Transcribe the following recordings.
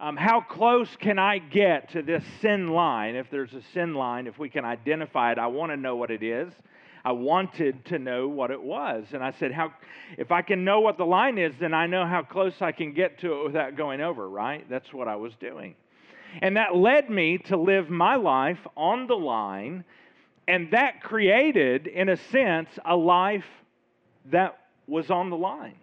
Um, how close can I get to this sin line? If there's a sin line, if we can identify it, I want to know what it is. I wanted to know what it was. And I said, how, if I can know what the line is, then I know how close I can get to it without going over, right? That's what I was doing. And that led me to live my life on the line. And that created, in a sense, a life that was on the line.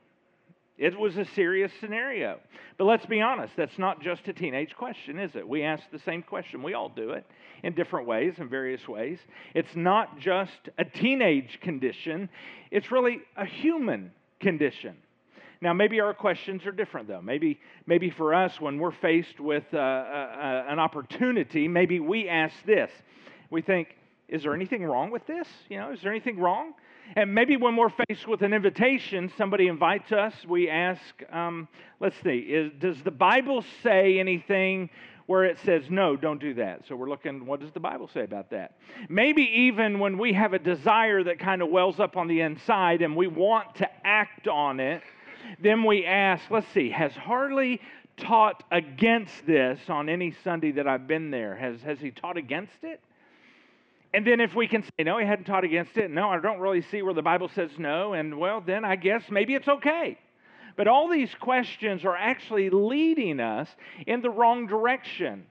It was a serious scenario. But let's be honest, that's not just a teenage question, is it? We ask the same question. We all do it in different ways, in various ways. It's not just a teenage condition, it's really a human condition. Now, maybe our questions are different, though. Maybe, maybe for us, when we're faced with uh, uh, uh an opportunity, maybe we ask this. We think, is there anything wrong with this? You know, is there anything wrong? And maybe when we're faced with an invitation, somebody invites us, we ask, um, let's see, is, does the Bible say anything where it says, no, don't do that? So we're looking, what does the Bible say about that? Maybe even when we have a desire that kind of wells up on the inside and we want to act on it, then we ask, let's see, has Harley taught against this on any Sunday that I've been there? Has, has he taught against it? And then if we can say, no, he hadn't taught against it, no, I don't really see where the Bible says no, and well, then I guess maybe it's okay. But all these questions are actually leading us in the wrong direction.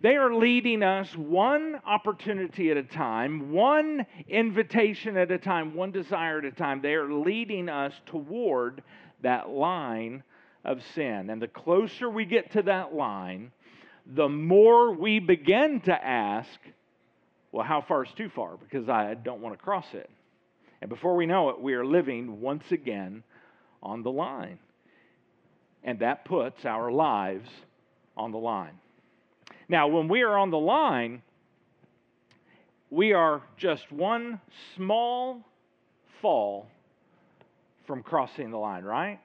They are leading us one opportunity at a time, one invitation at a time, one desire at a time. They are leading us toward that line of sin. And the closer we get to that line, the more we begin to ask, well, how far is too far? Because I don't want to cross it. And before we know it, we are living once again on the line. And that puts our lives on the line. Now, when we are on the line, we are just one small fall from crossing the line, right?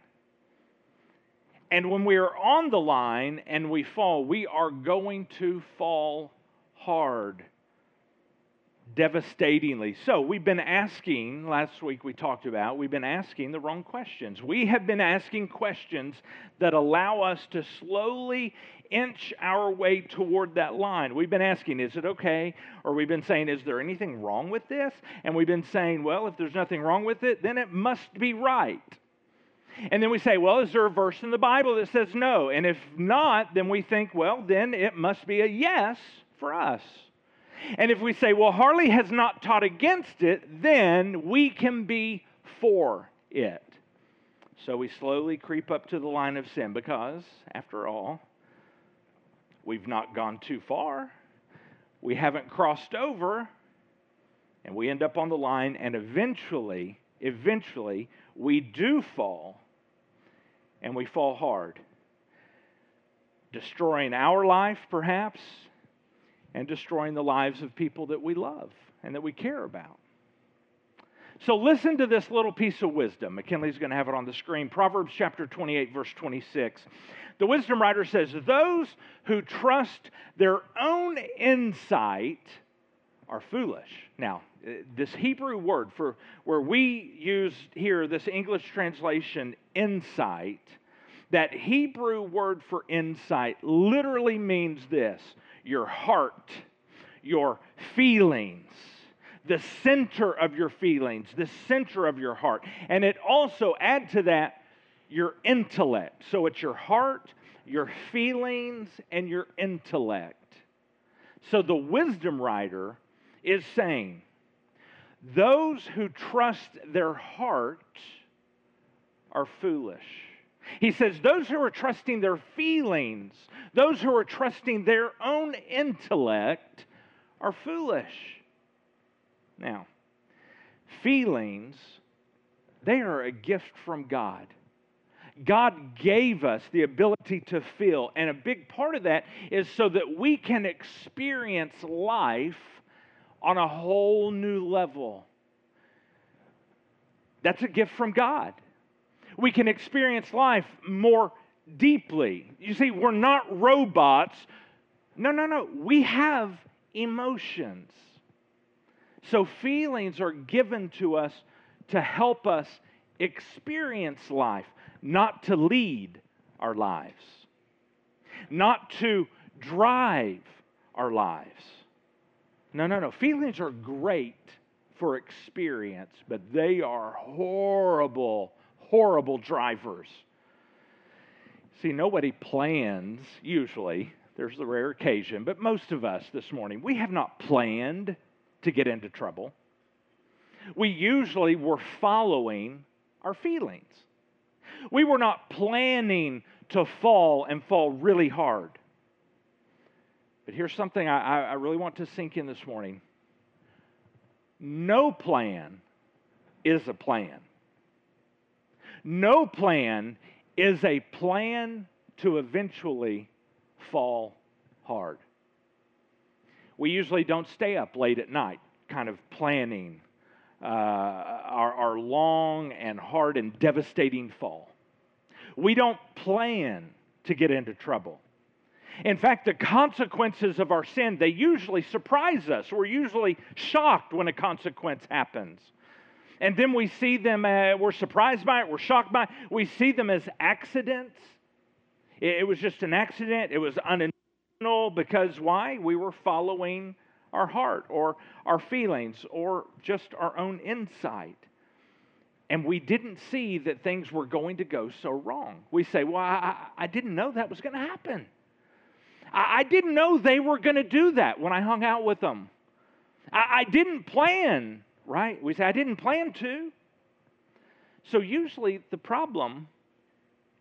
And when we are on the line and we fall, we are going to fall hard devastatingly. So, we've been asking, last week we talked about, we've been asking the wrong questions. We have been asking questions that allow us to slowly inch our way toward that line. We've been asking, is it okay? Or we've been saying, is there anything wrong with this? And we've been saying, well, if there's nothing wrong with it, then it must be right. And then we say, well, is there a verse in the Bible that says no? And if not, then we think, well, then it must be a yes for us. And if we say, well, Harley has not taught against it, then we can be for it. So we slowly creep up to the line of sin because, after all, we've not gone too far. We haven't crossed over, and we end up on the line, and eventually, eventually, we do fall, and we fall hard. Destroying our life, perhaps, and destroying the lives of people that we love and that we care about. So listen to this little piece of wisdom. McKinley's going to have it on the screen. Proverbs chapter 28, verse 26. The wisdom writer says, Those who trust their own insight are foolish. Now, uh, this Hebrew word for where we use here this English translation insight, that Hebrew word for insight literally means this your heart, your feelings, the center of your feelings, the center of your heart. And it also, add to that, your intellect. So it's your heart, your feelings, and your intellect. So the wisdom writer is saying, those who trust their heart are foolish. He says, those who are trusting their feelings, those who are trusting their own intellect, are foolish. Now, feelings, they are a gift from God. God gave us the ability to feel, and a big part of that is so that we can experience life on a whole new level. That's a gift from God we can experience life more deeply. You see, we're not robots. No, no, no. We have emotions. So, feelings are given to us to help us experience life, not to lead our lives. not to drive our lives. No, no, no. Feelings are great for experience, but they are horrible, horrible drivers. See, nobody plans, usually, there's the rare occasion, but most of us this morning, we have not planned to get into trouble. We usually were following our feelings. We were not planning to fall and fall really hard. But here's something I, I really want to sink in this morning no plan is a plan. No plan is a plan to eventually fall hard. We usually don't stay up late at night, kind of planning uh, our, our long and hard and devastating fall. We don't plan to get into trouble. In fact, the consequences of our sin, they usually surprise us. We're usually shocked when a consequence happens. And then we see them, uh, we're surprised by it, we're shocked by it. We see them as accidents. It, it was just an accident, it was unintentional because why? We were following our heart or our feelings or just our own insight. And we didn't see that things were going to go so wrong. We say, Well, I, I didn't know that was going to happen. I, I didn't know they were going to do that when I hung out with them. I, I didn't plan, right? We say, I didn't plan to. So usually the problem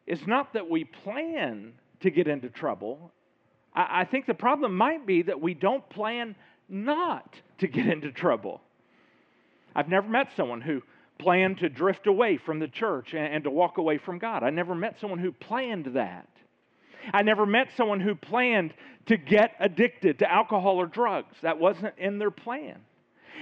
is not that we plan to get into trouble. I, I think the problem might be that we don't plan not to get into trouble. I've never met someone who planned to drift away from the church and, and to walk away from God. I never met someone who planned that. I never met someone who planned to get addicted to alcohol or drugs. That wasn't in their plan.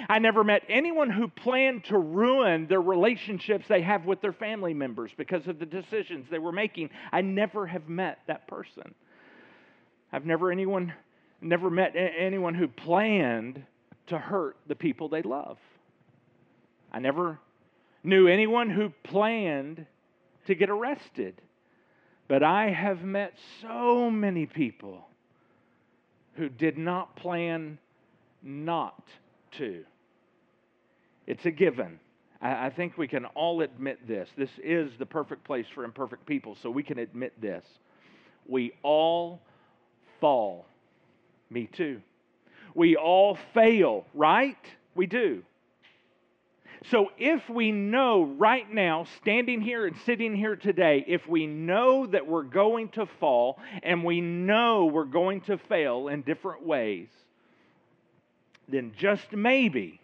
I never met anyone who planned to ruin their relationships they have with their family members because of the decisions they were making. I never have met that person. I've never anyone never met anyone who planned to hurt the people they love. I never knew anyone who planned to get arrested. But I have met so many people who did not plan not to. It's a given. I, think we can all admit this. This is the perfect place for imperfect people, so we can admit this. We all fall. Me too. We all fail, right? We do. So, if we know right now, standing here and sitting here today, if we know that we're going to fall and we know we're going to fail in different ways, then just maybe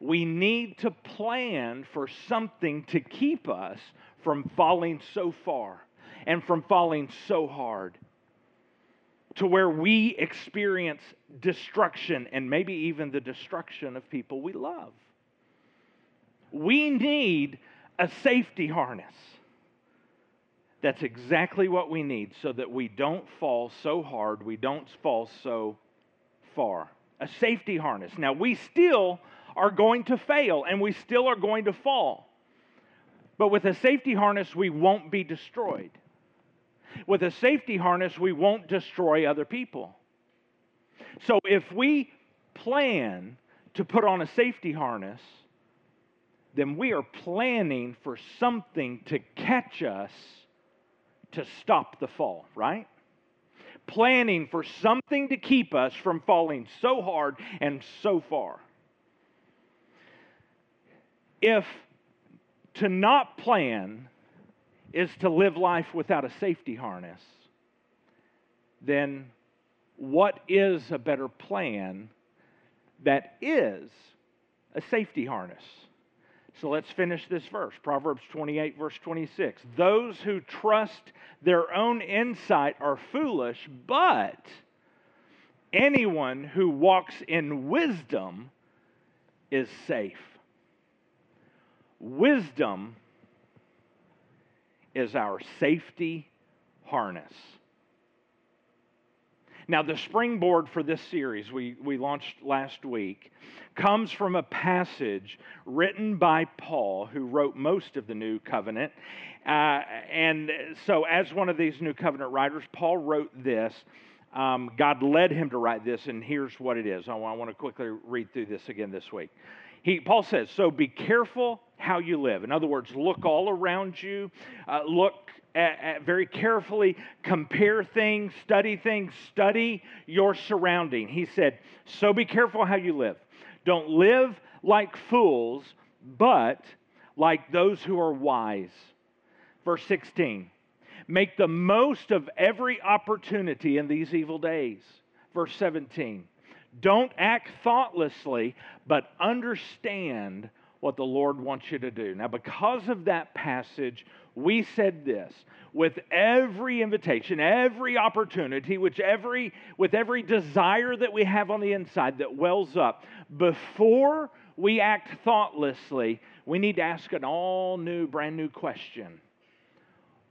we need to plan for something to keep us from falling so far and from falling so hard to where we experience destruction and maybe even the destruction of people we love. We need a safety harness. That's exactly what we need so that we don't fall so hard, we don't fall so far. A safety harness. Now, we still are going to fail and we still are going to fall. But with a safety harness, we won't be destroyed. With a safety harness, we won't destroy other people. So if we plan to put on a safety harness, then we are planning for something to catch us to stop the fall, right? Planning for something to keep us from falling so hard and so far. If to not plan is to live life without a safety harness, then what is a better plan that is a safety harness? So let's finish this verse Proverbs 28, verse 26. Those who trust their own insight are foolish, but anyone who walks in wisdom is safe. Wisdom is our safety harness. Now, the springboard for this series we, we launched last week comes from a passage written by Paul, who wrote most of the New Covenant. Uh, and so, as one of these New Covenant writers, Paul wrote this. Um, God led him to write this, and here's what it is. I want to quickly read through this again this week. He, Paul says, So be careful how you live. In other words, look all around you, uh, look at, at very carefully, compare things, study things, study your surrounding. He said, So be careful how you live. Don't live like fools, but like those who are wise. Verse 16 Make the most of every opportunity in these evil days. Verse 17 Don't act thoughtlessly, but understand what the Lord wants you to do. Now, because of that passage, we said this with every invitation, every opportunity, which every, with every desire that we have on the inside that wells up, before we act thoughtlessly, we need to ask an all new, brand new question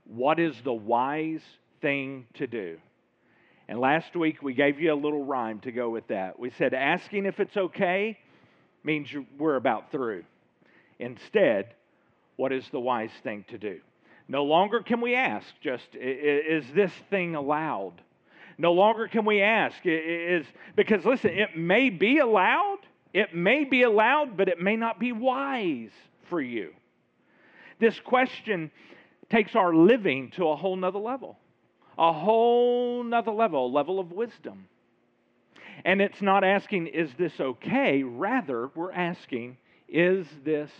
What is the wise thing to do? And last week we gave you a little rhyme to go with that. We said asking if it's okay means we're about through. Instead, what is the wise thing to do? No longer can we ask just, is this thing allowed? No longer can we ask, is because listen, it may be allowed, it may be allowed, but it may not be wise for you. This question takes our living to a whole nother level, a whole nother level, a level of wisdom. And it's not asking, is this okay? Rather, we're asking, is this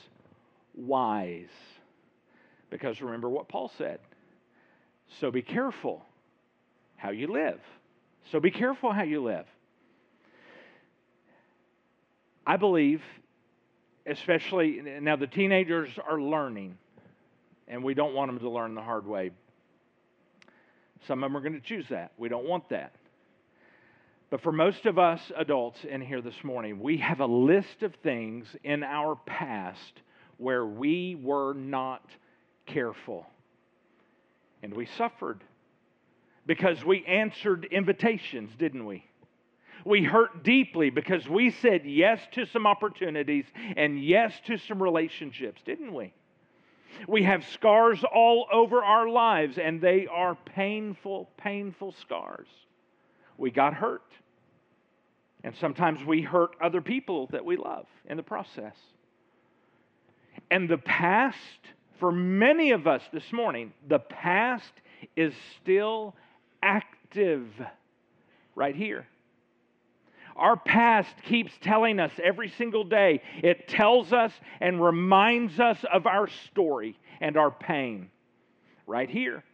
wise? Because remember what Paul said. So be careful how you live. So be careful how you live. I believe, especially now, the teenagers are learning, and we don't want them to learn the hard way. Some of them are going to choose that. We don't want that. But for most of us adults in here this morning, we have a list of things in our past where we were not careful. And we suffered because we answered invitations, didn't we? We hurt deeply because we said yes to some opportunities and yes to some relationships, didn't we? We have scars all over our lives, and they are painful, painful scars. We got hurt. And sometimes we hurt other people that we love in the process. And the past for many of us this morning, the past is still active right here. Our past keeps telling us every single day. It tells us and reminds us of our story and our pain right here.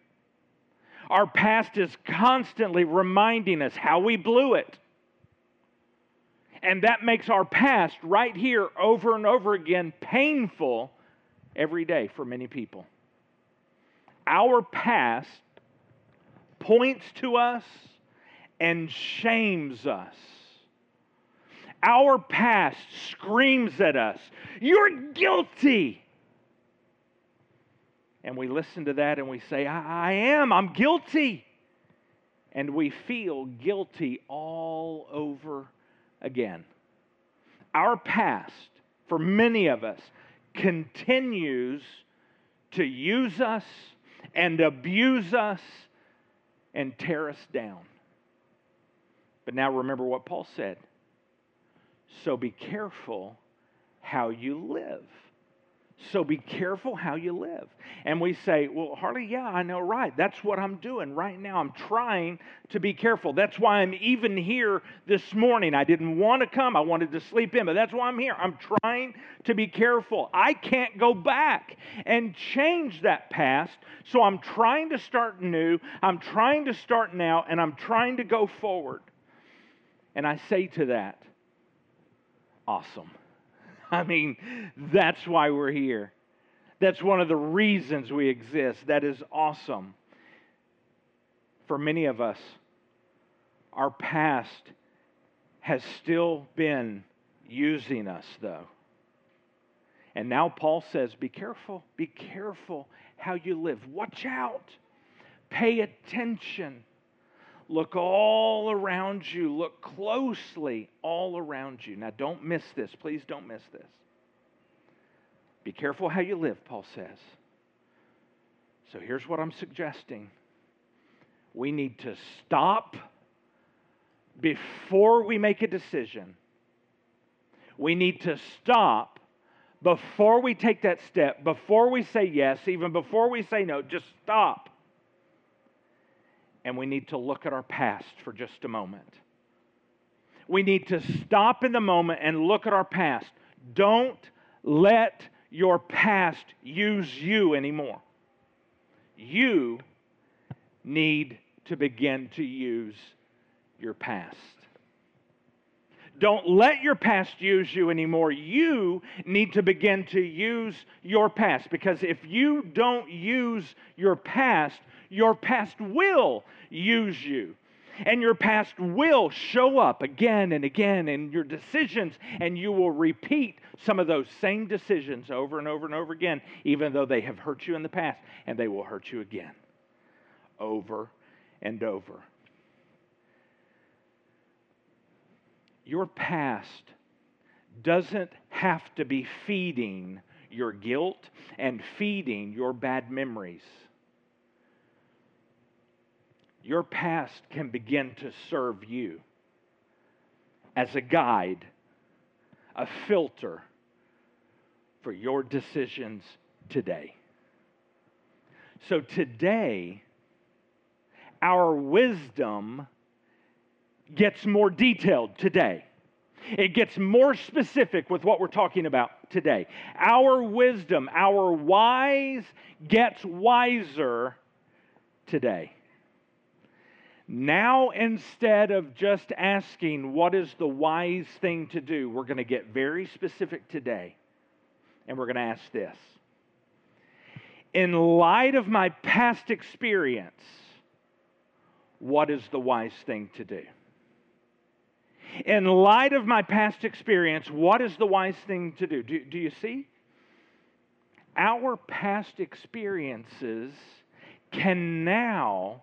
Our past is constantly reminding us how we blew it. And that makes our past right here over and over again painful every day for many people. Our past points to us and shames us. Our past screams at us, You're guilty. And we listen to that and we say, I, I am, I'm guilty. And we feel guilty all over again. Our past, for many of us, continues to use us and abuse us and tear us down. But now remember what Paul said. So be careful how you live. So be careful how you live. And we say, Well, Harley, yeah, I know, right. That's what I'm doing right now. I'm trying to be careful. That's why I'm even here this morning. I didn't want to come, I wanted to sleep in, but that's why I'm here. I'm trying to be careful. I can't go back and change that past. So I'm trying to start new. I'm trying to start now, and I'm trying to go forward. And I say to that, awesome. I mean, that's why we're here. That's one of the reasons we exist. That is awesome. For many of us, our past has still been using us, though. And now Paul says, Be careful, be careful how you live. Watch out, pay attention. Look all around you. Look closely all around you. Now, don't miss this. Please don't miss this. Be careful how you live, Paul says. So here's what I'm suggesting we need to stop before we make a decision. We need to stop before we take that step, before we say yes, even before we say no. Just stop. And we need to look at our past for just a moment. We need to stop in the moment and look at our past. Don't let your past use you anymore. You need to begin to use your past. Don't let your past use you anymore. You need to begin to use your past because if you don't use your past, your past will use you. And your past will show up again and again in your decisions, and you will repeat some of those same decisions over and over and over again, even though they have hurt you in the past, and they will hurt you again over and over. Your past doesn't have to be feeding your guilt and feeding your bad memories. Your past can begin to serve you as a guide, a filter for your decisions today. So today, our wisdom gets more detailed today. It gets more specific with what we're talking about today. Our wisdom, our wise gets wiser today. Now, instead of just asking what is the wise thing to do, we're going to get very specific today. And we're going to ask this In light of my past experience, what is the wise thing to do? In light of my past experience, what is the wise thing to do? Do, do you see? Our past experiences can now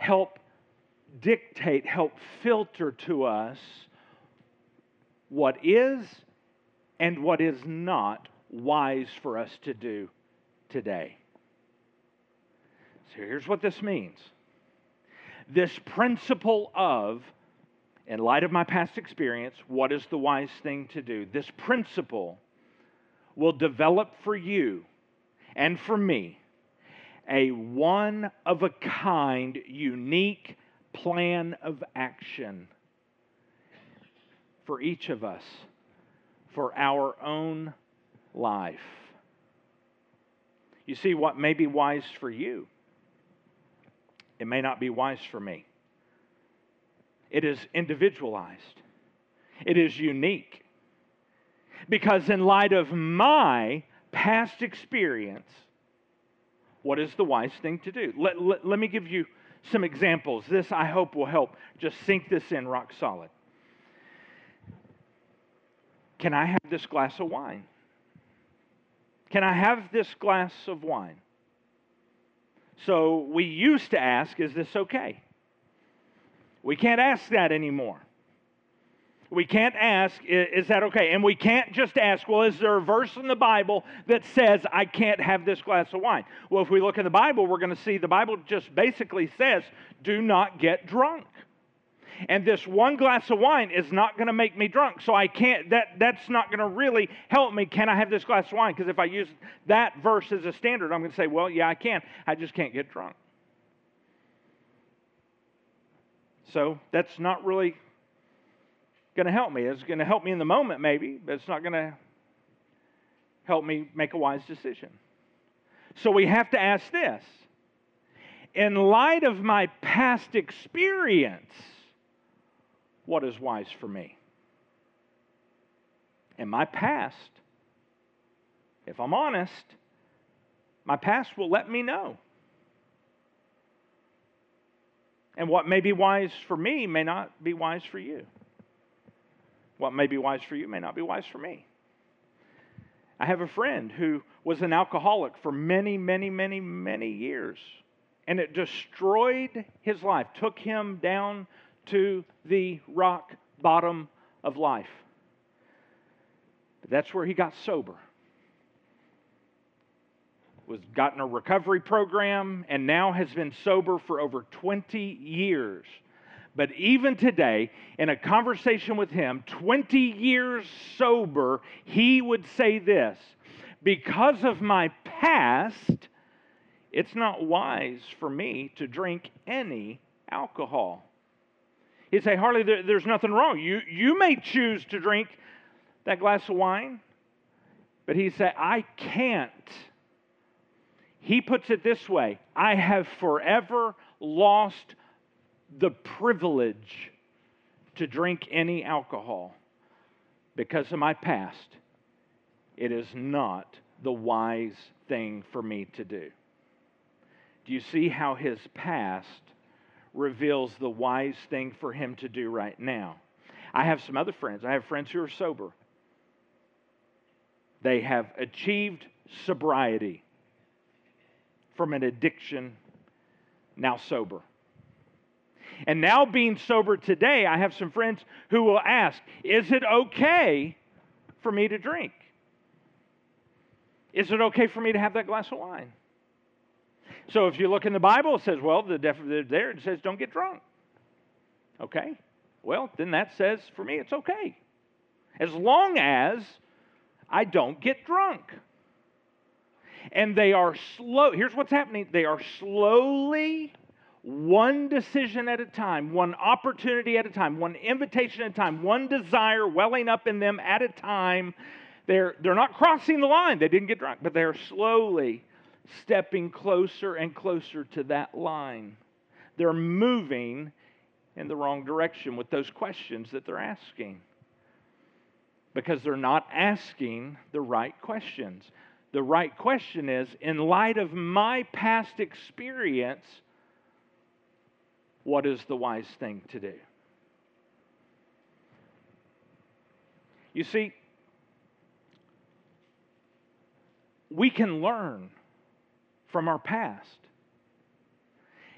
help dictate, help filter to us what is and what is not wise for us to do today. So here's what this means this principle of, in light of my past experience, what is the wise thing to do? This principle will develop for you and for me a one of a kind, unique plan of action for each of us for our own life. You see, what may be wise for you, it may not be wise for me. It is individualized, it is unique. Because, in light of my past experience, what is the wise thing to do? Let, let, let me give you some examples. This, I hope, will help just sink this in rock solid. Can I have this glass of wine? Can I have this glass of wine? So we used to ask, is this okay? We can't ask that anymore. We can't ask, is that okay? And we can't just ask, well, is there a verse in the Bible that says I can't have this glass of wine? Well, if we look in the Bible, we're going to see the Bible just basically says, do not get drunk. And this one glass of wine is not going to make me drunk. So I can't, that, that's not going to really help me. Can I have this glass of wine? Because if I use that verse as a standard, I'm going to say, well, yeah, I can. I just can't get drunk. So that's not really going to help me. It's going to help me in the moment, maybe, but it's not going to help me make a wise decision. So we have to ask this In light of my past experience, what is wise for me? In my past, if I'm honest, my past will let me know. And what may be wise for me may not be wise for you. What may be wise for you may not be wise for me. I have a friend who was an alcoholic for many, many, many, many years. and it destroyed his life, took him down to the rock bottom of life. But that's where he got sober. Was gotten a recovery program and now has been sober for over 20 years. But even today, in a conversation with him, 20 years sober, he would say this Because of my past, it's not wise for me to drink any alcohol. He'd say, Harley, there, there's nothing wrong. You, you may choose to drink that glass of wine, but he'd say, I can't. He puts it this way I have forever lost the privilege to drink any alcohol because of my past. It is not the wise thing for me to do. Do you see how his past reveals the wise thing for him to do right now? I have some other friends. I have friends who are sober. They have achieved sobriety from an addiction, now sober. And now, being sober today, I have some friends who will ask, Is it okay for me to drink? Is it okay for me to have that glass of wine? So if you look in the Bible, it says, well, the def- there it says don't get drunk. Okay? Well, then that says for me it's okay. As long as I don't get drunk. And they are slow. Here's what's happening they are slowly, one decision at a time, one opportunity at a time, one invitation at a time, one desire welling up in them at a time. They're, they're not crossing the line. They didn't get drunk, but they're slowly stepping closer and closer to that line. They're moving in the wrong direction with those questions that they're asking because they're not asking the right questions. The right question is in light of my past experience, what is the wise thing to do? You see, we can learn from our past.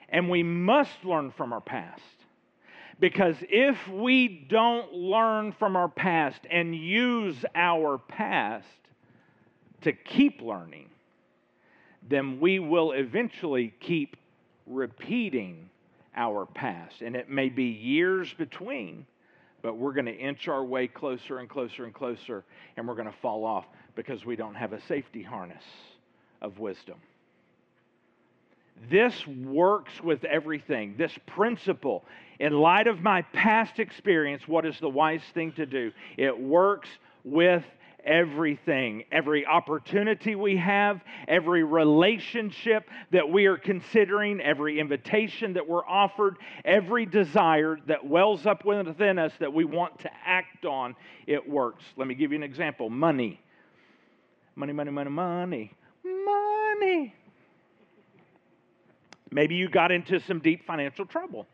And we must learn from our past. Because if we don't learn from our past and use our past to keep learning, then we will eventually keep repeating our past. And it may be years between, but we're going to inch our way closer and closer and closer, and we're going to fall off because we don't have a safety harness of wisdom. This works with everything. This principle, in light of my past experience, what is the wise thing to do? It works with everything, every opportunity we have, every relationship that we are considering, every invitation that we're offered, every desire that wells up within us that we want to act on, it works. Let me give you an example money. Money, money, money, money. Money. Maybe you got into some deep financial trouble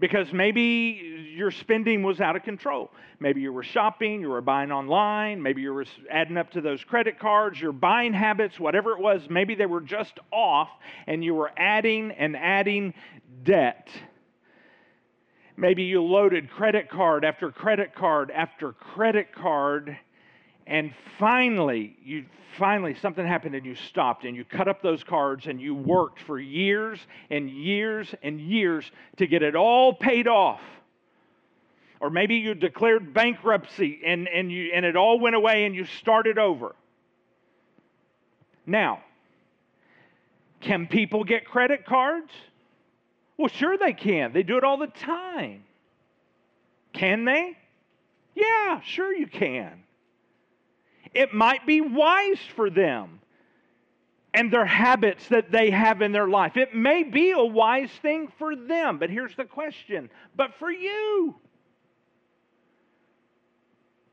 because maybe your spending was out of control. Maybe you were shopping, you were buying online, maybe you were adding up to those credit cards, your buying habits, whatever it was, maybe they were just off and you were adding and adding debt. Maybe you loaded credit card after credit card after credit card and finally you finally something happened and you stopped and you cut up those cards and you worked for years and years and years to get it all paid off. Or maybe you declared bankruptcy and, and, you, and it all went away and you started over. Now can people get credit cards? Well sure they can. They do it all the time. Can they? Yeah sure you can it might be wise for them and their habits that they have in their life. It may be a wise thing for them, but here's the question but for you,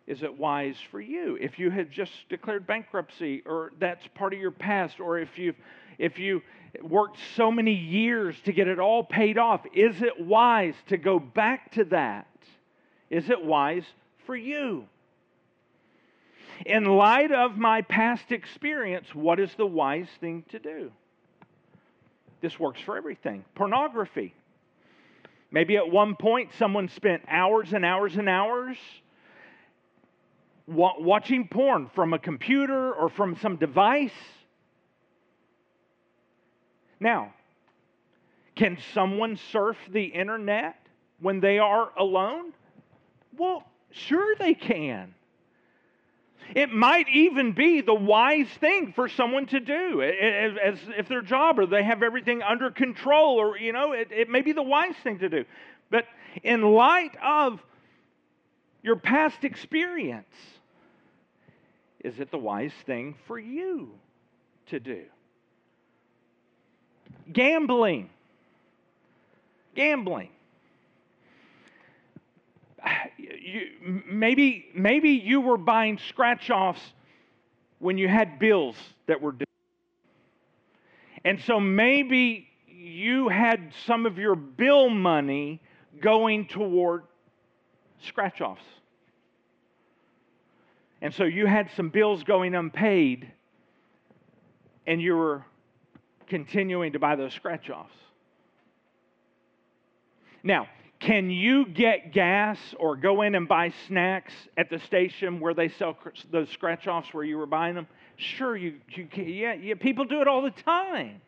is it wise for you? If you had just declared bankruptcy, or that's part of your past, or if you if you worked so many years to get it all paid off, is it wise to go back to that? Is it wise for you? In light of my past experience, what is the wise thing to do? This works for everything. Pornography. Maybe at one point someone spent hours and hours and hours watching porn from a computer or from some device. Now, can someone surf the internet when they are alone? Well, sure they can. It might even be the wise thing for someone to do, as, if their job or they have everything under control, or you know, it, it may be the wise thing to do. But in light of your past experience, is it the wise thing for you to do? Gambling. Gambling. You, maybe, maybe you were buying scratch offs when you had bills that were due. And so maybe you had some of your bill money going toward scratch offs. And so you had some bills going unpaid, and you were continuing to buy those scratch offs. Now, can you get gas or go in and buy snacks at the station where they sell those scratch offs where you were buying them? Sure, you, you can. Yeah, yeah, people do it all the time.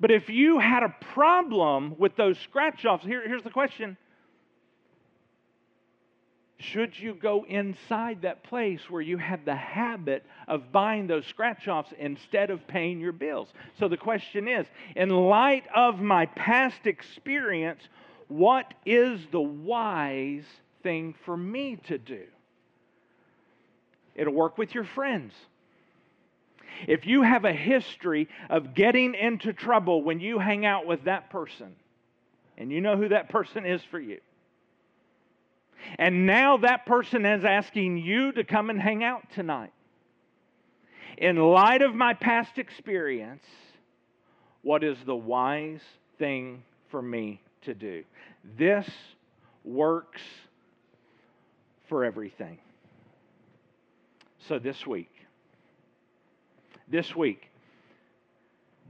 But if you had a problem with those scratch offs, here, here's the question should you go inside that place where you have the habit of buying those scratch offs instead of paying your bills? So the question is in light of my past experience, what is the wise thing for me to do? It'll work with your friends. If you have a history of getting into trouble when you hang out with that person, and you know who that person is for you, and now that person is asking you to come and hang out tonight. In light of my past experience, what is the wise thing for me to do? This works for everything. So this week, this week,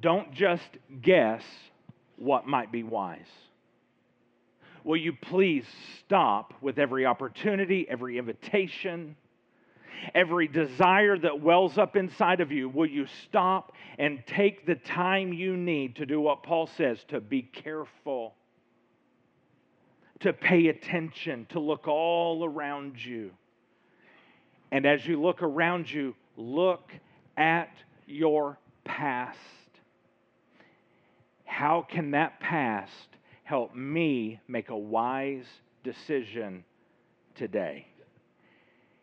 don't just guess what might be wise will you please stop with every opportunity, every invitation, every desire that wells up inside of you? Will you stop and take the time you need to do what Paul says to be careful, to pay attention, to look all around you? And as you look around you, look at your past. How can that past help me make a wise decision today.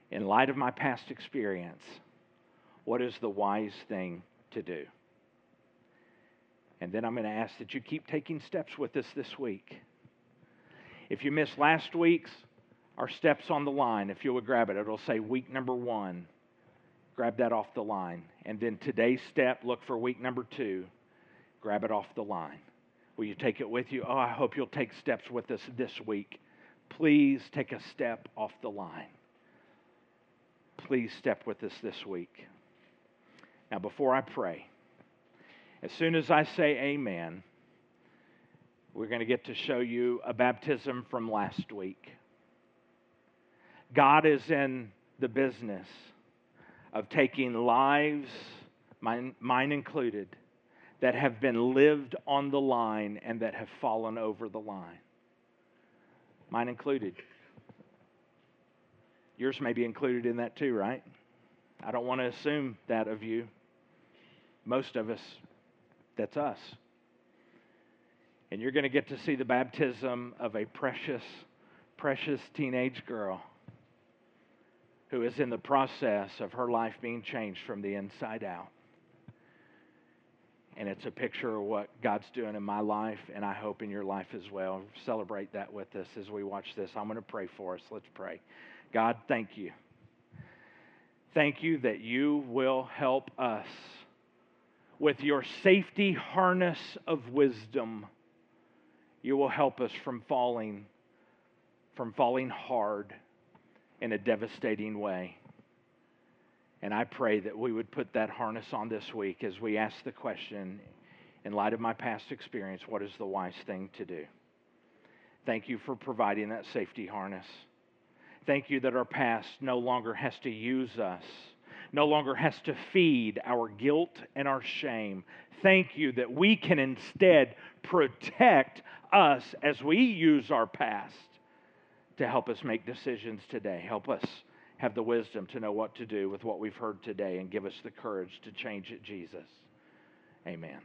In light of my past experience, what is the wise thing to do? And then I'm going to ask that you keep taking steps with us this week. If you missed last week's, our steps on the line, if you would grab it, it'll say week number one. Grab that off the line. And then today's step, look for week number two. Grab it off the line. Will you take it with you? Oh, I hope you'll take steps with us this week. Please take a step off the line. Please step with us this week. Now, before I pray, as soon as I say amen, we're going to get to show you a baptism from last week. God is in the business of taking lives, mine, mine included, that have been lived on the line and that have fallen over the line. Mine included. Yours may be included in that too, right? I don't want to assume that of you. Most of us, that's us. And you're going to get to see the baptism of a precious, precious teenage girl who is in the process of her life being changed from the inside out and it's a picture of what God's doing in my life, and I hope in your life as well. Celebrate that with us as we watch this. I'm going to pray for us. Let's pray. God, thank you. Thank you that you will help us with your safety harness of wisdom. You will help us from falling, from falling hard in a devastating way. And I pray that we would put that harness on this week as we ask the question, in light of my past experience, what is the wise thing to do? Thank you for providing that safety harness. Thank you that our past no longer has to use us, no longer has to feed our guilt and our shame. Thank you that we can instead protect us as we use our past to help us make decisions today. Help us have the wisdom to know what to do with what we've heard today and give us the courage to change it, Jesus. Amen.